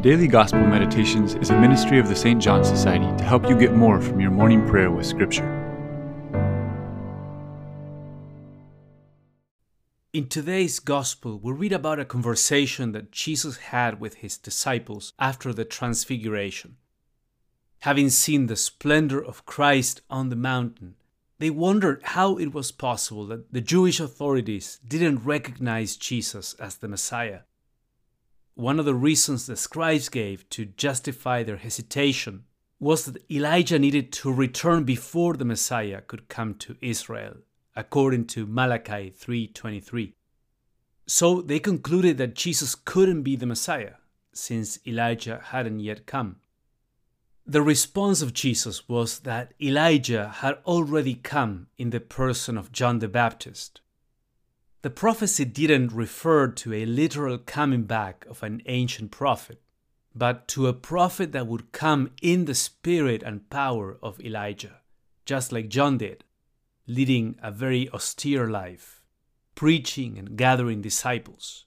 Daily Gospel Meditations is a ministry of the St. John Society to help you get more from your morning prayer with Scripture. In today's Gospel, we read about a conversation that Jesus had with his disciples after the Transfiguration. Having seen the splendor of Christ on the mountain, they wondered how it was possible that the Jewish authorities didn't recognize Jesus as the Messiah. One of the reasons the scribes gave to justify their hesitation was that Elijah needed to return before the Messiah could come to Israel, according to Malachi 3:23. So they concluded that Jesus couldn't be the Messiah since Elijah hadn't yet come. The response of Jesus was that Elijah had already come in the person of John the Baptist. The prophecy didn't refer to a literal coming back of an ancient prophet, but to a prophet that would come in the spirit and power of Elijah, just like John did, leading a very austere life, preaching and gathering disciples.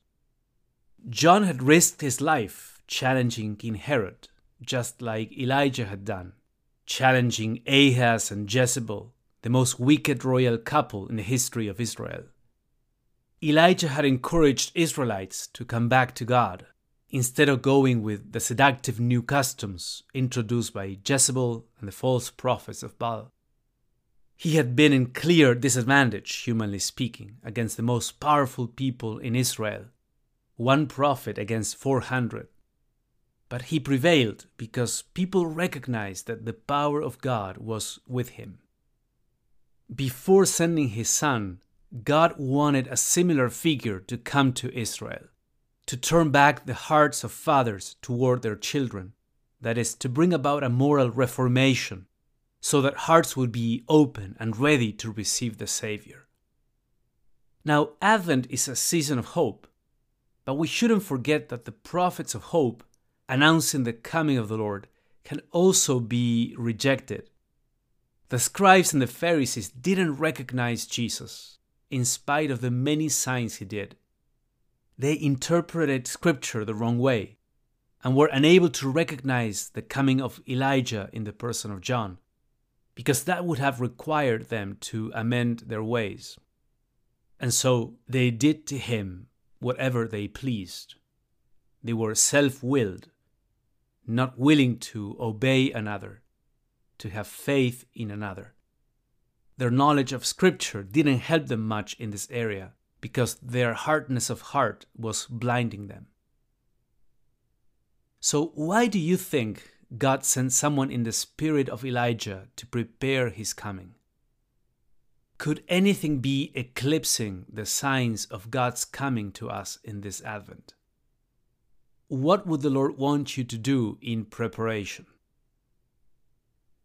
John had risked his life challenging King Herod, just like Elijah had done, challenging Ahaz and Jezebel, the most wicked royal couple in the history of Israel. Elijah had encouraged Israelites to come back to God instead of going with the seductive new customs introduced by Jezebel and the false prophets of Baal. He had been in clear disadvantage, humanly speaking, against the most powerful people in Israel, one prophet against 400. But he prevailed because people recognized that the power of God was with him. Before sending his son, God wanted a similar figure to come to Israel, to turn back the hearts of fathers toward their children, that is, to bring about a moral reformation, so that hearts would be open and ready to receive the Savior. Now, Advent is a season of hope, but we shouldn't forget that the prophets of hope, announcing the coming of the Lord, can also be rejected. The scribes and the Pharisees didn't recognize Jesus, in spite of the many signs he did. They interpreted Scripture the wrong way and were unable to recognize the coming of Elijah in the person of John, because that would have required them to amend their ways. And so they did to him whatever they pleased. They were self willed, not willing to obey another, to have faith in another. Their knowledge of Scripture didn't help them much in this area because their hardness of heart was blinding them. So, why do you think God sent someone in the spirit of Elijah to prepare his coming? Could anything be eclipsing the signs of God's coming to us in this Advent? What would the Lord want you to do in preparation?